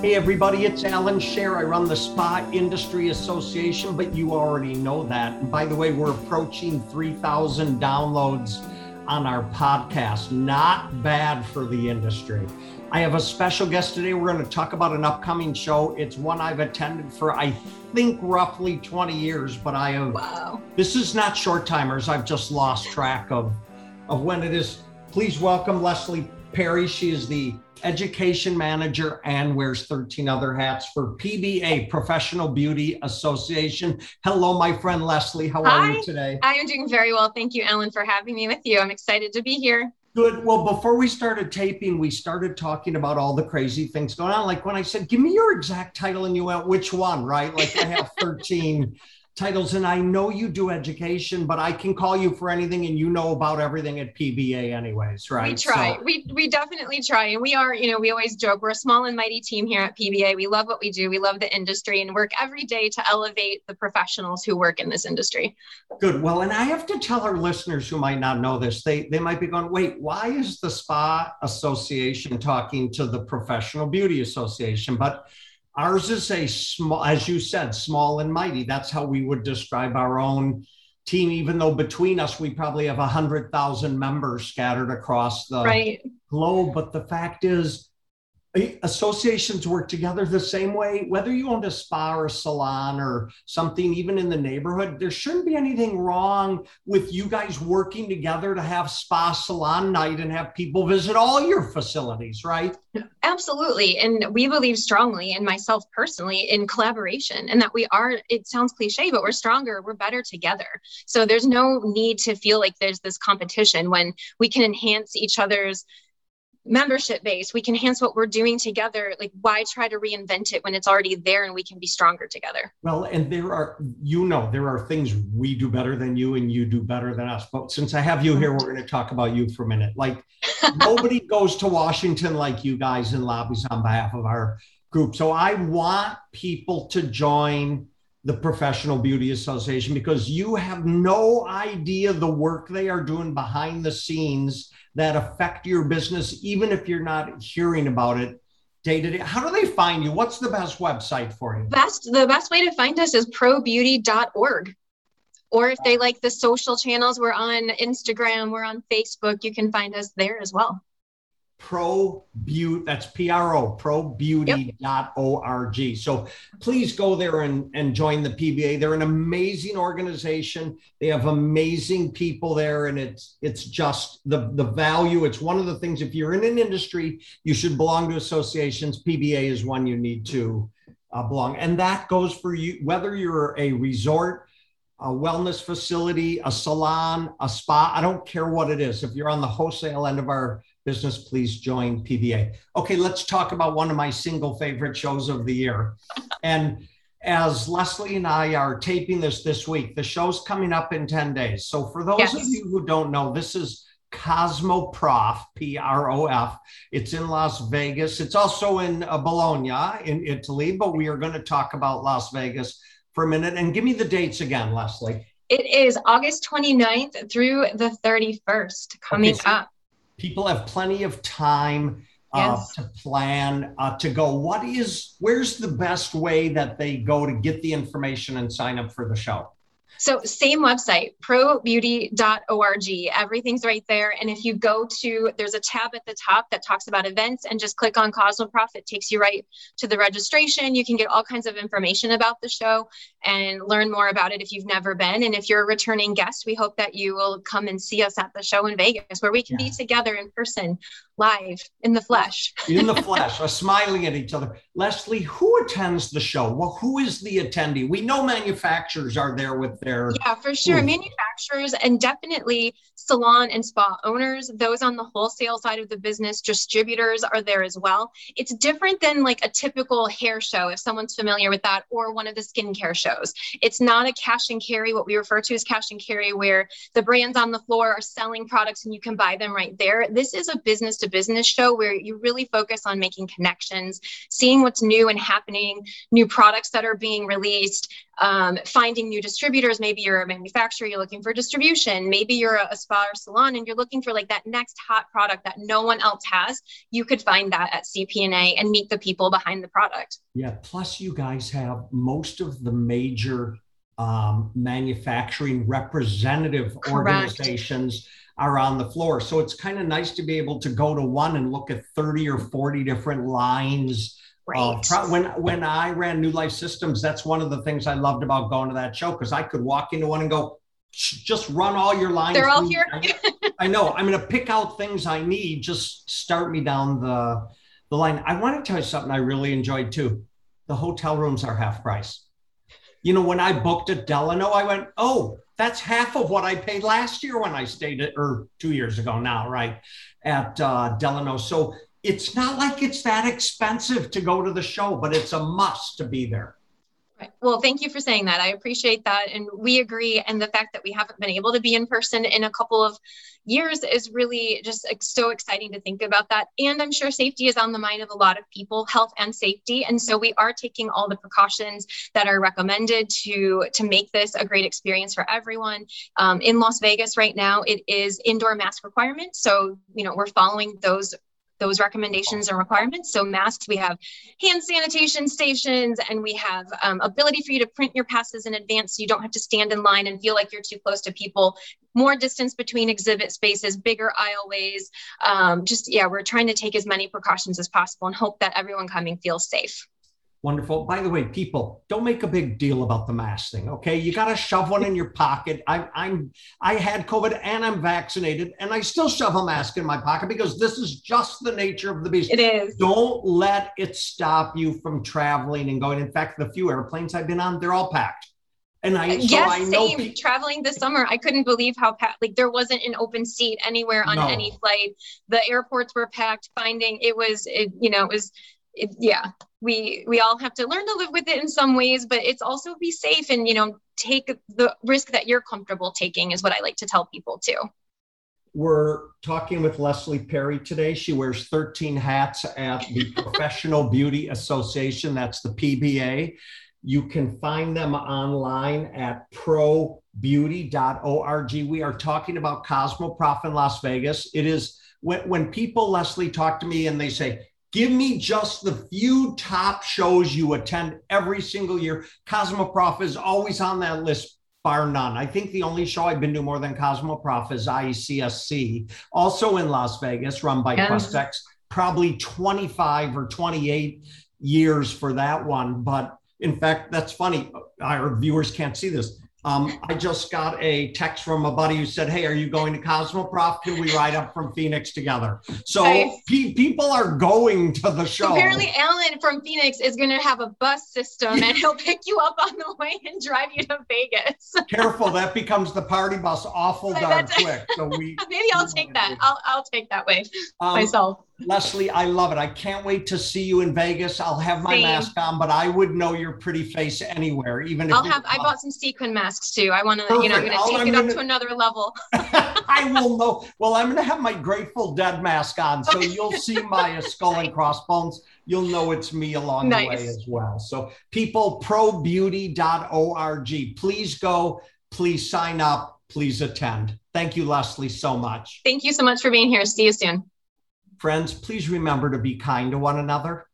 Hey, everybody, it's Allan Share. I run the Spa Industry Association, but you already know that. And by the way, we're approaching 3,000 downloads on our podcast. Not bad for the industry. I have a special guest today. We're going to talk about an upcoming show. It's one I've attended for, I think, roughly 20 years, but I have. Wow. This is not short timers. I've just lost track of, of when it is. Please welcome Leslie Perry. She is the education manager and wears 13 other hats for PBA, Professional Beauty Association. Hello, my friend Leslie. How Hi. are you today? I am doing very well. Thank you, Ellen, for having me with you. I'm excited to be here. Good. Well, before we started taping, we started talking about all the crazy things going on. Like when I said, Give me your exact title, and you went, Which one? Right? Like I have 13 titles and I know you do education, but I can call you for anything and you know about everything at PBA anyways, right? We try. So, we we definitely try. And we are, you know, we always joke we're a small and mighty team here at PBA. We love what we do. We love the industry and work every day to elevate the professionals who work in this industry. Good. Well, and I have to tell our listeners who might not know this, they they might be going, wait, why is the Spa Association talking to the Professional Beauty Association? But Ours is a small, as you said, small and mighty. That's how we would describe our own team, even though between us, we probably have 100,000 members scattered across the right. globe. But the fact is, Eh, associations work together the same way. Whether you own a spa or a salon or something even in the neighborhood there shouldn't be anything wrong with you guys working together to have spa salon night and have people visit all your facilities right? Absolutely. And we believe strongly and myself personally in collaboration and that we are it sounds cliche but we're stronger we're better together. So there's no need to feel like there's this competition when we can enhance each other's membership base we can enhance what we're doing together. Like why try to reinvent it when it's already there and we can be stronger together? Well and there are you know there are things we do better than you and you do better than us. But since i have you here we're going to talk about you for a minute. Like nobody goes to washington like you guys in lobbies on behalf of our group. So i want people to join the Professional Beauty Association because you have no idea the work they are doing behind the scenes that affect your business, even if you're not hearing about it day to day. How do they find you? What's the best website for you? Best the best way to find us is probeauty.org. Or if they like the social channels, we're on Instagram, we're on Facebook. You can find us there as well pro beauty that's pro probeauty.org yep. so please go there and, and join the pba they're an amazing organization. They have amazing people there and it's it's just the the value. It's one of the things if you're in an industry you should belong to associations. Pba is one you need to uh, belong. And that goes for you whether you're a resort a wellness facility a salon a spa i don't care what it is. If you're on the wholesale end of our business, please join PBA. Okay, let's talk about one of my single favorite shows of the year. And as Leslie and I are taping this this week, the show's coming up in 10 days. So for those yes. of you who don't know, this is Cosmoprof, P R O F. It's in Las Vegas. It's also in uh, Bologna in Italy, but we are going to talk about Las Vegas for a minute. And give me the dates again, Leslie. It is August 29th through the 31st coming okay, so up people have plenty of time uh, yes. to plan uh, to go what is where's the best way that they go to get the information and sign up for the show so same website, probeauty.org. Everything's right there. And if you go to, there's a tab at the top that talks about events and just click on Cosmoprof. It takes you right to the registration. You can get all kinds of information about the show and learn more about it if you've never been. And if you're a returning guest, we hope that you will come and see us at the show in Vegas where we can yeah. be together in person, live, in the flesh. in the flesh, or smiling at each other. Leslie, who attends the show? Well, who is the attendee? We know manufacturers are there with their. Yeah, for sure. Ooh. Manufacturers and definitely salon and spa owners, those on the wholesale side of the business, distributors are there as well. It's different than like a typical hair show, if someone's familiar with that, or one of the skincare shows. It's not a cash and carry, what we refer to as cash and carry, where the brands on the floor are selling products and you can buy them right there. This is a business to business show where you really focus on making connections, seeing what's new and happening, new products that are being released, um, finding new distributors. Maybe you're a manufacturer, you're looking for distribution. Maybe you're a, a spa or salon and you're looking for like that next hot product that no one else has. You could find that at CPNA and meet the people behind the product. Yeah. Plus, you guys have most of the major um, manufacturing representative Correct. organizations are on the floor. So it's kind of nice to be able to go to one and look at 30 or 40 different lines Right. When when I ran New Life Systems, that's one of the things I loved about going to that show because I could walk into one and go, just run all your lines. They're all here. I know. I'm going to pick out things I need. Just start me down the the line. I want to tell you something I really enjoyed too. The hotel rooms are half price. You know, when I booked at Delano, I went, oh, that's half of what I paid last year when I stayed at, or two years ago now, right, at uh, Delano. So it's not like it's that expensive to go to the show, but it's a must to be there. Well, thank you for saying that. I appreciate that. And we agree. And the fact that we haven't been able to be in person in a couple of years is really just so exciting to think about that. And I'm sure safety is on the mind of a lot of people, health and safety. And so we are taking all the precautions that are recommended to, to make this a great experience for everyone. Um, in Las Vegas right now, it is indoor mask requirement. So, you know, we're following those those recommendations and requirements. So masks, we have hand sanitation stations, and we have um, ability for you to print your passes in advance, so you don't have to stand in line and feel like you're too close to people. More distance between exhibit spaces, bigger aisleways. Um, just yeah, we're trying to take as many precautions as possible and hope that everyone coming feels safe. Wonderful. By the way, people, don't make a big deal about the mask thing. Okay, you got to shove one in your pocket. I, I'm I had COVID and I'm vaccinated, and I still shove a mask in my pocket because this is just the nature of the beast. It is. Don't let it stop you from traveling and going. In fact, the few airplanes I've been on, they're all packed. And I so yes, I know same. Traveling this summer, I couldn't believe how packed. Like there wasn't an open seat anywhere on no. any flight. The airports were packed. Finding it was, it, you know, it was it, yeah we we all have to learn to live with it in some ways but it's also be safe and you know take the risk that you're comfortable taking is what i like to tell people too. We're talking with leslie perry today. She wears 13 hats at the professional beauty association. That's the pba you can find them online at probeauty.org we are talking about cosmoprof in las vegas. It is when, when people leslie talk to me and they say Give me just the few top shows you attend every single year. Cosmoprof is always on that list, bar none. I think the only show I've been to more than Cosmoprof is IECSC, also in Las Vegas, run by yes. Questex. Probably 25 or 28 years for that one. But in fact, that's funny. Our viewers can't see this. Um, I just got a text from a buddy who said, Hey, are you going to Cosmoprof? Can we ride up from Phoenix together? So pe- people are going to the show. Apparently, Alan from Phoenix is going to have a bus system and he'll pick you up on the way and drive you to Vegas. Careful, that becomes the party bus awful darn quick. So we maybe I'll take that. I'll, I'll take that way um, myself. Leslie, I love it. I can't wait to see you in Vegas. I'll have my Same. mask on, but I would know your pretty face anywhere, even if I'll have. I bought some sequin masks too. I want to, you know, I'm going to take it gonna, up to another level. I will know. Well, I'm going to have my Grateful Dead mask on, so you'll see my skull and crossbones. You'll know it's me along nice. the way as well. So, people, probeauty.org. Please go. Please sign up. Please attend. Thank you, Leslie, so much. Thank you so much for being here. See you soon. Friends, please remember to be kind to one another.